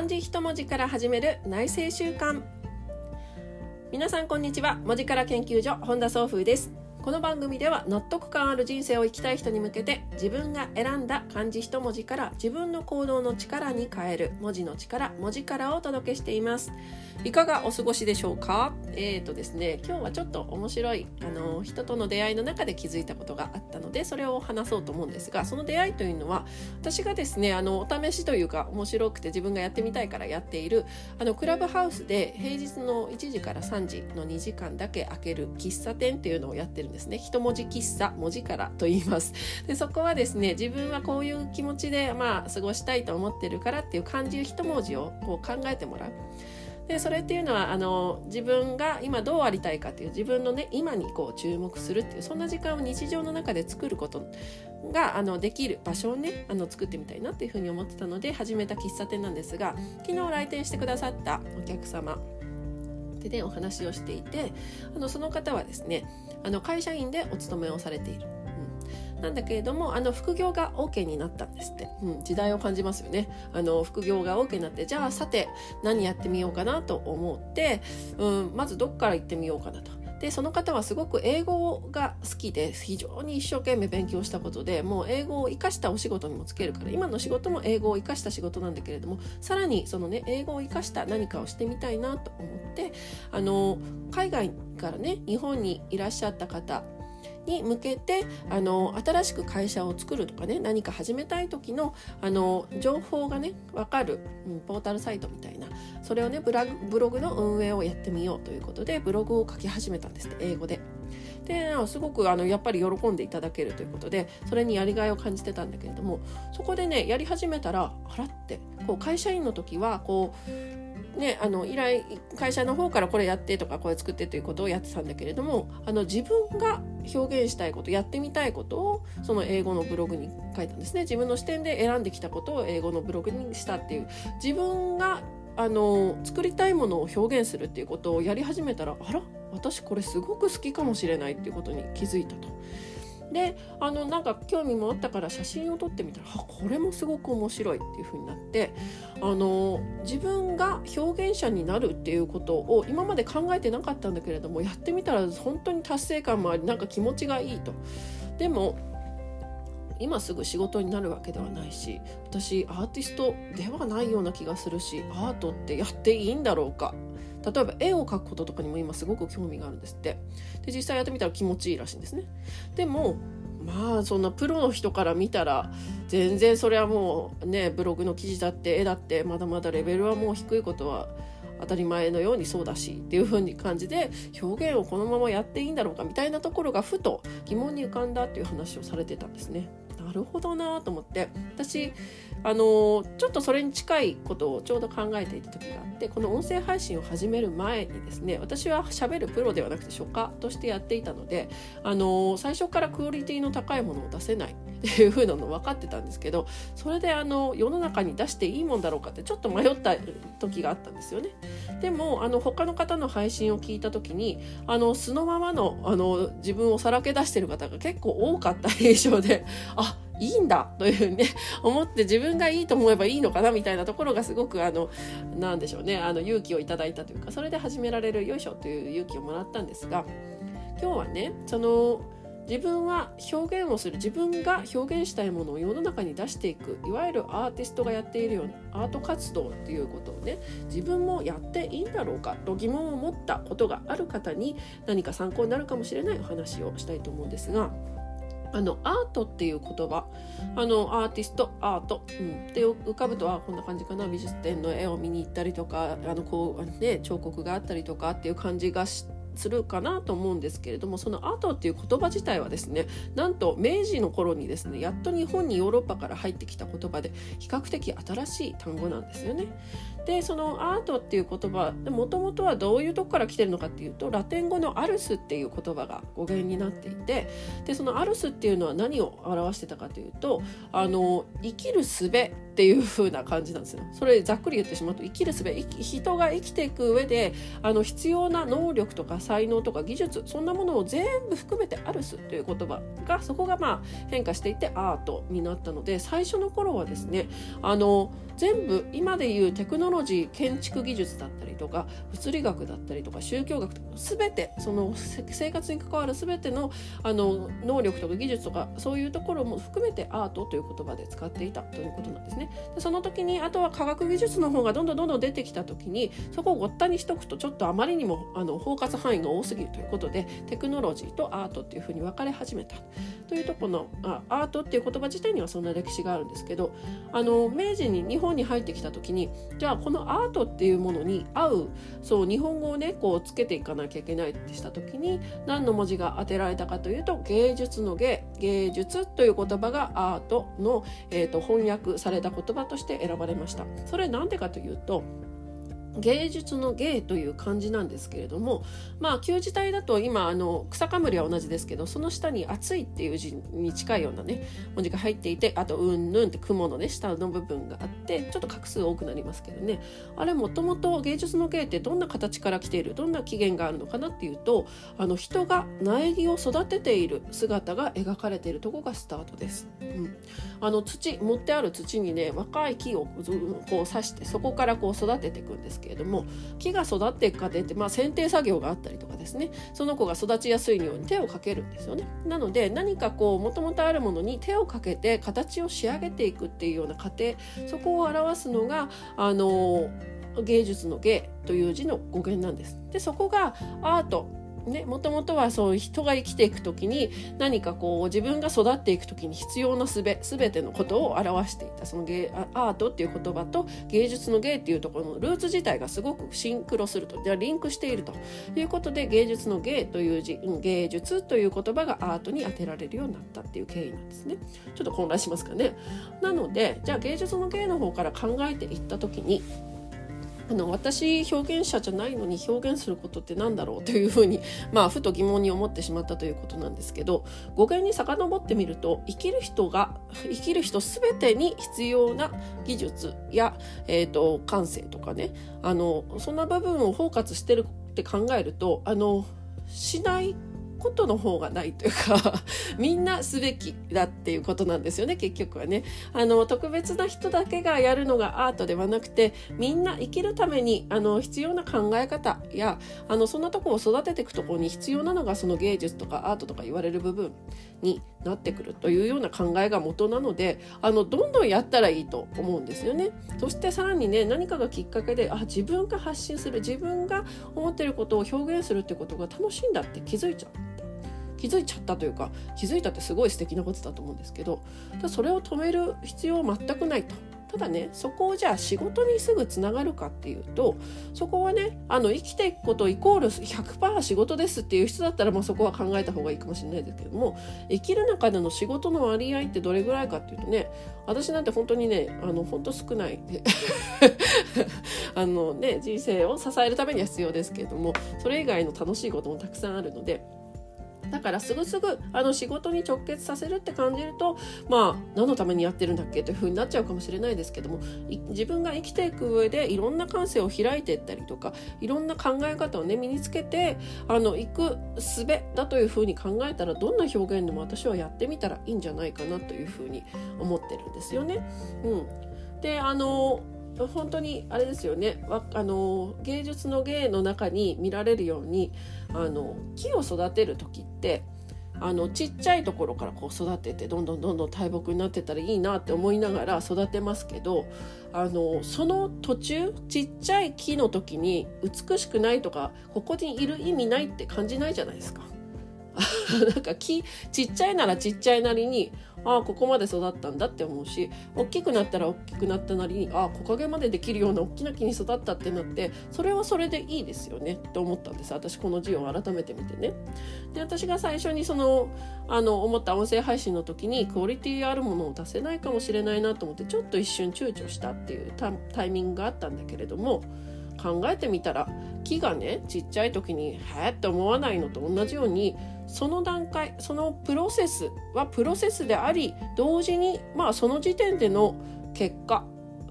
漢字一文字から始める内政習慣皆さんこんにちは。文字から研究所本田総風です。この番組では納得感ある人生を生きたい人に向けて自分が選んだ漢字一文字から自分の行動の力に変える文字の力文字からをお届けしています。いかがお過ごしでしょうか？えーとですね今日はちょっと面白いあの人との出会いの中で気づいたことがあったのでそれを話そうと思うんですがその出会いというのは私がですねあのお試しというか面白くて自分がやってみたいからやっているあのクラブハウスで平日の1時から3時の2時間だけ開ける喫茶店っていうのをやってるんですね。一文字喫茶文字からと言います。でそこはですね自分はこういう気持ちでまあ過ごしたいと思ってるからっていう漢字一文字をこう考えてもらう。でそれっていうのはあの自分が今どうありたいかっていう自分のね今にこう注目するっていうそんな時間を日常の中で作ることがあのできる場所をねあの作ってみたいなっていうふうに思ってたので始めた喫茶店なんですが昨日来店してくださったお客様でお話をしていてあのその方はですねあの会社員でお勤めをされている。うん。なんだけれどもあの副業が OK になったんですって、うん、時代を感じますよね。あの副業が OK になってじゃあさて何やってみようかなと思って、うん、まずどっから行ってみようかなと。でその方はすごく英語が好きで非常に一生懸命勉強したことでもう英語を生かしたお仕事にもつけるから今の仕事も英語を生かした仕事なんだけれどもさらにそのね英語を生かした何かをしてみたいなと思ってあの海外からね日本にいらっしゃった方に向けてあの新しく会社を作るとかね何か始めたい時のあの情報がね分かる、うん、ポータルサイトみたいなそれをねブラブログの運営をやってみようということでブログを書き始めたんですって英語で。ですごくあのやっぱり喜んでいただけるということでそれにやりがいを感じてたんだけれどもそこでねやり始めたらあらってこう会社員の時はこうね、あの依頼会社の方からこれやってとかこれ作ってということをやってたんだけれどもあの自分が表現したいことやってみたいことをその英語のブログに書いたんですね自分の視点で選んできたことを英語のブログにしたっていう自分があの作りたいものを表現するっていうことをやり始めたらあら私これすごく好きかもしれないっていうことに気づいたと。であのなんか興味もあったから写真を撮ってみたらあこれもすごく面白いっていう風になってあの自分が表現者になるっていうことを今まで考えてなかったんだけれどもやってみたら本当に達成感もありなんか気持ちがいいと。でも今すぐ仕事になるわけではないし私アーティストではないような気がするしアートってやっていいんだろうか例えば絵を描くこととかにも今すごく興味があるんですってで実際やってみたら気持ちいいらしいんですねでもまあそんなプロの人から見たら全然それはもうねブログの記事だって絵だってまだまだレベルはもう低いことは当たり前のようにそうだしっていう風に感じで表現をこのままやっていいんだろうかみたいなところがふと疑問に浮かんだっていう話をされてたんですね。なるほどなと思って私あのちょっとそれに近いことをちょうど考えていた時があってこの音声配信を始める前にですね私はしゃべるプロではなくて書家としてやっていたのであの最初からクオリティの高いものを出せない。っていう風なの分かってたんですけどそれであの世の中に出していいもんだろうかってちょっと迷った時があったんですよね。でもあの他の方の配信を聞いた時にあの素のままのあの自分をさらけ出してる方が結構多かった印象であいいんだというふうにね思って自分がいいと思えばいいのかなみたいなところがすごくあのなんでしょうねあの勇気をいただいたというかそれで始められるよいしょという勇気をもらったんですが今日はねその自分は表現をする自分が表現したいものを世の中に出していくいわゆるアーティストがやっているようなアート活動っていうことをね自分もやっていいんだろうかと疑問を持ったことがある方に何か参考になるかもしれないお話をしたいと思うんですが。あのアートっていう言葉あのアーティストアート、うん、で浮かぶとはこんな感じかな美術展の絵を見に行ったりとかあのこう、ね、彫刻があったりとかっていう感じがしてするかなと思うんですけれどもそのアートっていう言葉自体はですねなんと明治の頃にですねやっと日本にヨーロッパから入ってきた言葉で比較的新しい単語なんですよね。でそのアートっていう言葉もともとはどういうとこから来てるのかっていうとラテン語のアルスっていう言葉が語源になっていてでそのアルスっていうのは何を表してたかというとあの生きる術っていう風な感じなんですよ。それざっくり言ってしまうと生きる術人が生きていく上であの必要な能力とか才能とか技術そんなものを全部含めてアルスという言葉がそこがまあ変化していってアートになったので最初の頃はですねあの全部今でいうテクノロジー建築技術だったりとか物理学だったりとか宗教学とか全てその生活に関わる全てのあの能力とか技術とかそういうところも含めてアートという言葉で使っていたということなんですね。でその時にあとは科学技術の方がどんどんどんどん出てきた時にそこをごったにしとくとちょっとあまりにもあの包括範囲が多すぎるということでテクノロジーとアートっていうふうに分かれ始めたというとこのあアートっていう言葉自体にはそんな歴史があるんですけどあの明治に日本に入ってきた時にじゃあこのアートっていうものに合うそう日本語をねこうつけていかなきゃいけないってした時に何の文字が当てられたかというと芸術の芸芸術という言葉がアートの、えーと、翻訳された言葉として選ばれました。それなんでかというと芸術の芸という漢字なんですけれどもまあ旧字体だと今あの草冠は同じですけどその下に「暑い」っていう字に近いようなね文字が入っていてあと「うんぬん」って雲のね下の部分があってちょっと画数多くなりますけどねあれもともと芸術の芸ってどんな形から来ているどんな起源があるのかなっていうとあの人が苗木を育てている姿が描かれているとこがスタートです。うん、あの土持ってある土にね若い木をこう刺してそこからこう育てていくんですけれども木が育っていく過程って、まあ、剪定作業があったりとかですねその子が育ちやすいように手をかけるんですよね。なので何かこうもともとあるものに手をかけて形を仕上げていくっていうような過程そこを表すのがあの芸術の芸という字の語源なんです。でそこがアートね、もともとはそう人が生きていく時に何かこう自分が育っていく時に必要なすべ全てのことを表していた。その芸アートっていう言葉と芸術の芸っていうところのルーツ自体がすごくシンクロすると。リンクしていると。いうことで芸術の芸という字芸術という言葉がアートに当てられるようになったっていう経緯なんですね。ちょっと混乱しますかね。なのでじゃあ芸術の芸の方から考えていった時にあの私表現者じゃないのに表現することって何だろうというふうに、まあ、ふと疑問に思ってしまったということなんですけど語源に遡ってみると生きる人が生きる人全てに必要な技術や、えーと、感性とかねあのそんな部分を包括してるって考えるとあのしないことの方がないというか みんなすべきだっていうことなんですよね結局はねあの特別な人だけがやるのがアートではなくてみんな生きるためにあの必要な考え方やあのそんなとこを育てていくところに必要なのがその芸術とかアートとか言われる部分になってくるというような考えが元なのであのどんどんやったらいいと思うんですよね。そしてさらにね何かがきっかけであ自分が発信する自分が思ってることを表現するってことが楽しいんだって気づいちゃう。気づいちゃったというか気づいたってすごい素敵なことだと思うんですけどそれを止める必要は全くないと。ただねそこをじゃあ仕事にすぐつながるかっていうとそこはねあの生きていくことイコール100%仕事ですっていう人だったら、まあ、そこは考えた方がいいかもしれないですけども生きる中での仕事の割合ってどれぐらいかっていうとね私なんて本当にねあの本当少ない あのね人生を支えるためには必要ですけれどもそれ以外の楽しいこともたくさんあるので。だからすぐすぐあの仕事に直結させるって感じるとまあ何のためにやってるんだっけというふうになっちゃうかもしれないですけども自分が生きていく上でいろんな感性を開いていったりとかいろんな考え方をね身につけてあの行く術だというふうに考えたらどんな表現でも私はやってみたらいいんじゃないかなというふうに思ってるんですよね。うん、であの本当にあれですよねあの芸術の芸の中に見られるようにあの木を育てる時ってあのちっちゃいところからこう育ててどんどんどんどん大木になってたらいいなって思いながら育てますけどあのその途中ちっちゃい木の時に美しくないとかここにいる意味ないって感じないじゃないですか。なんか木ちっちゃいならちっちゃいなりにああここまで育ったんだって思うし大きくなったら大きくなったなりにああ木陰までできるような大きな木に育ったってなってそれはそれでいいですよねって思ったんです私この字を改めて見てね。で私が最初にそのあの思った音声配信の時にクオリティあるものを出せないかもしれないなと思ってちょっと一瞬躊躇したっていうタイミングがあったんだけれども考えてみたら木がねちっちゃい時に「へえ」って思わないのと同じようにその段階そのプロセスはプロセスであり同時にまあその時点での結果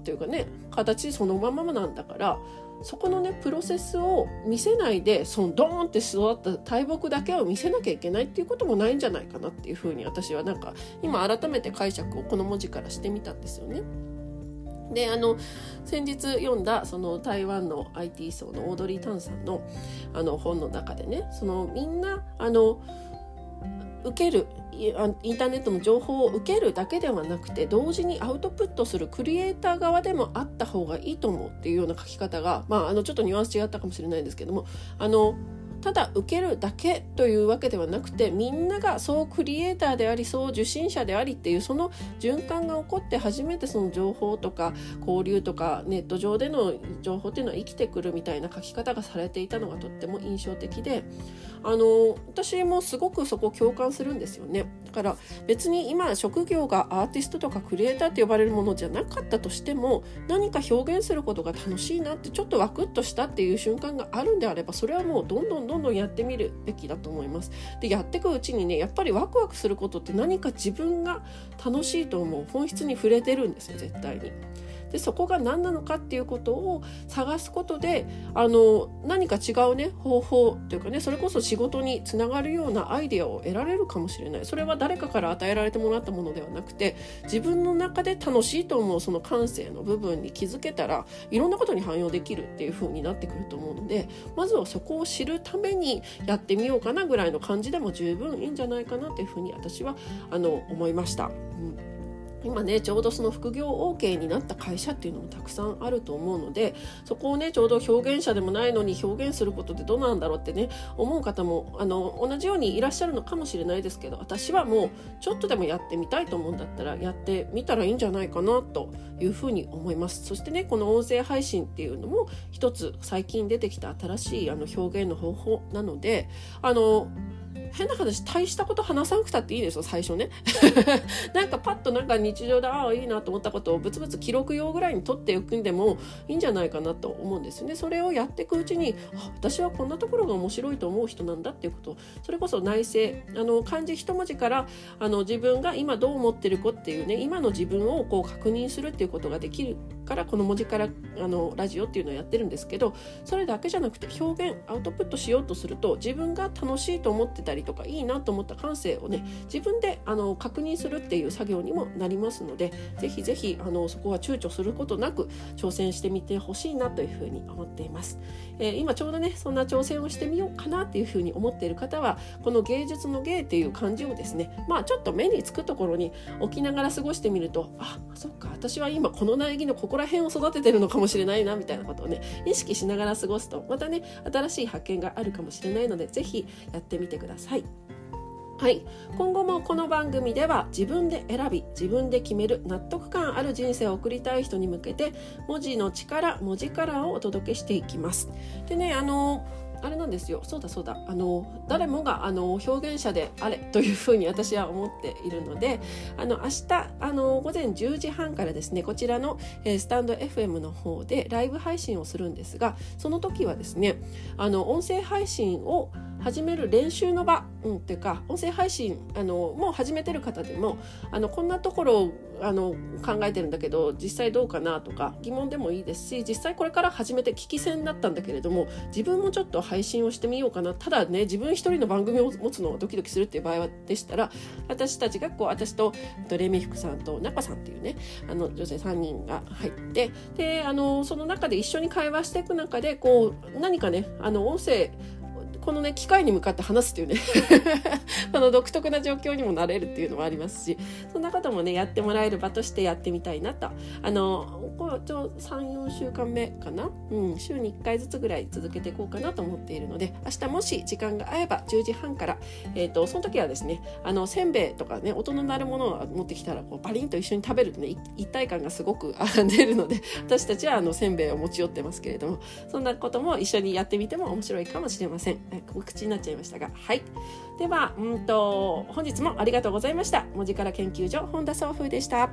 というかね形そのままなんだからそこのねプロセスを見せないでそのドーンって育った大木だけを見せなきゃいけないっていうこともないんじゃないかなっていうふうに私はなんか今改めて解釈をこの文字からしてみたんですよね。であの先日読んだその台湾の IT 層のオードリー・タンさんのあの本の中でねそのみんなあの受けるインターネットの情報を受けるだけではなくて同時にアウトプットするクリエイター側でもあった方がいいと思うっていうような書き方が、まあ、あのちょっとニュアンス違ったかもしれないんですけどもあのただ受けるだけというわけではなくてみんながそうクリエイターでありそう受信者でありっていうその循環が起こって初めてその情報とか交流とかネット上での情報っていうのは生きてくるみたいな書き方がされていたのがとっても印象的であの私もすごくそこ共感するんですよね。だから別に今職業がアーティストとかクリエイターって呼ばれるものじゃなかったとしても何か表現することが楽しいなってちょっとワクッとしたっていう瞬間があるんであればそれはもうどんどんどんどんやってみるべきだと思います。でやっていくうちにねやっぱりワクワクすることって何か自分が楽しいと思う本質に触れてるんですよ絶対に。でそこが何なのかっていうことを探すことであの何か違うね方法というかねそれこそ仕事につながるようなアイデアを得られるかもしれないそれは誰かから与えられてもらったものではなくて自分の中で楽しいと思うその感性の部分に気づけたらいろんなことに汎用できるっていう風になってくると思うのでまずはそこを知るためにやってみようかなぐらいの感じでも十分いいんじゃないかなっていう風に私はあの思いました。うん今ねちょうどその副業 OK になった会社っていうのもたくさんあると思うのでそこをねちょうど表現者でもないのに表現することってどうなんだろうってね思う方もあの同じようにいらっしゃるのかもしれないですけど私はもうちょっとでもやってみたいと思うんだったらやってみたらいいんじゃないかなというふうに思います。そしてねこの音声配信っていうのも一つ最近出てきた新しいあの表現の方法なのであの変な話大したこと話さなくたっていいですよ最初ね。なんかパッとなんか日常でああいいなと思ったことをブツブツ記録用ぐらいに取っておくんでもいいんじゃないかなと思うんですよね。それをやっていくうちに私はこんなところが面白いと思う人なんだっていうことそれこそ内省あの漢字一文字からあの自分が今どう思ってる子っていうね今の自分をこう確認するっていうことができる。からこの文字からあのラジオっていうのをやってるんですけどそれだけじゃなくて表現アウトプットしようとすると自分が楽しいと思ってたりとかいいなと思った感性をね自分であの確認するっていう作業にもなりますのでぜひぜひあのそこは躊躇することなく挑戦してみてほしいなというふうに思っています、えー、今ちょうどねそんな挑戦をしてみようかなっていうふうに思っている方はこの芸術の芸っていう漢字をですねまあちょっと目につくところに置きながら過ごしてみるとあそっか私は今この苗木のここら辺を育ててるのかもしれないなみたいなことをね意識しながら過ごすとまたね新しい発見があるかもしれないので是非やってみてください。はい、今後もこの番組では自分で選び自分で決める納得感ある人生を送りたい人に向けて文字の力文字カラーをお届けしていきます。でねあのあれなんですよ。そうだそうだ。あの誰もがあの表現者であれというふうに私は思っているのであの明日あの午前10時半からですねこちらの、えー、スタンド FM の方でライブ配信をするんですがその時はですねあの音声配信を始める練習の場、うん、っていうか音声配信あのもう始めてる方でもあのこんなところをあの考えてるんだけど実際どうかなとか疑問でもいいですし実際これから始めて聞き戦だったんだけれども自分もちょっと配信をしてみようかな。ただね自分一人の番組を持つのがドキドキするっていう場合でしたら私たちがこう私とレミフクさんと中さんっていうねあの女性3人が入ってであのその中で一緒に会話していく中でこう何かねあの音声このね機械に向かって話すっていうね。この独特な状況にもなれるっていうのもありますしそんなこともねやってもらえる場としてやってみたいなと。あのこれちょ34週間目かな、うん、週に1回ずつぐらい続けていこうかなと思っているので明日もし時間が合えば10時半から、えーと、その時はですねあのせんべいとかね音の鳴るものを持ってきたらこうバリンと一緒に食べるとね一体感がすごく 出るので私たちはあのせんべいを持ち寄ってますけれどもそんなことも一緒にやってみても面白いかもしれません。告知になっちゃいましたが。はい。ではうんと本日もありがとうございました。文字から研究所本田総風でした。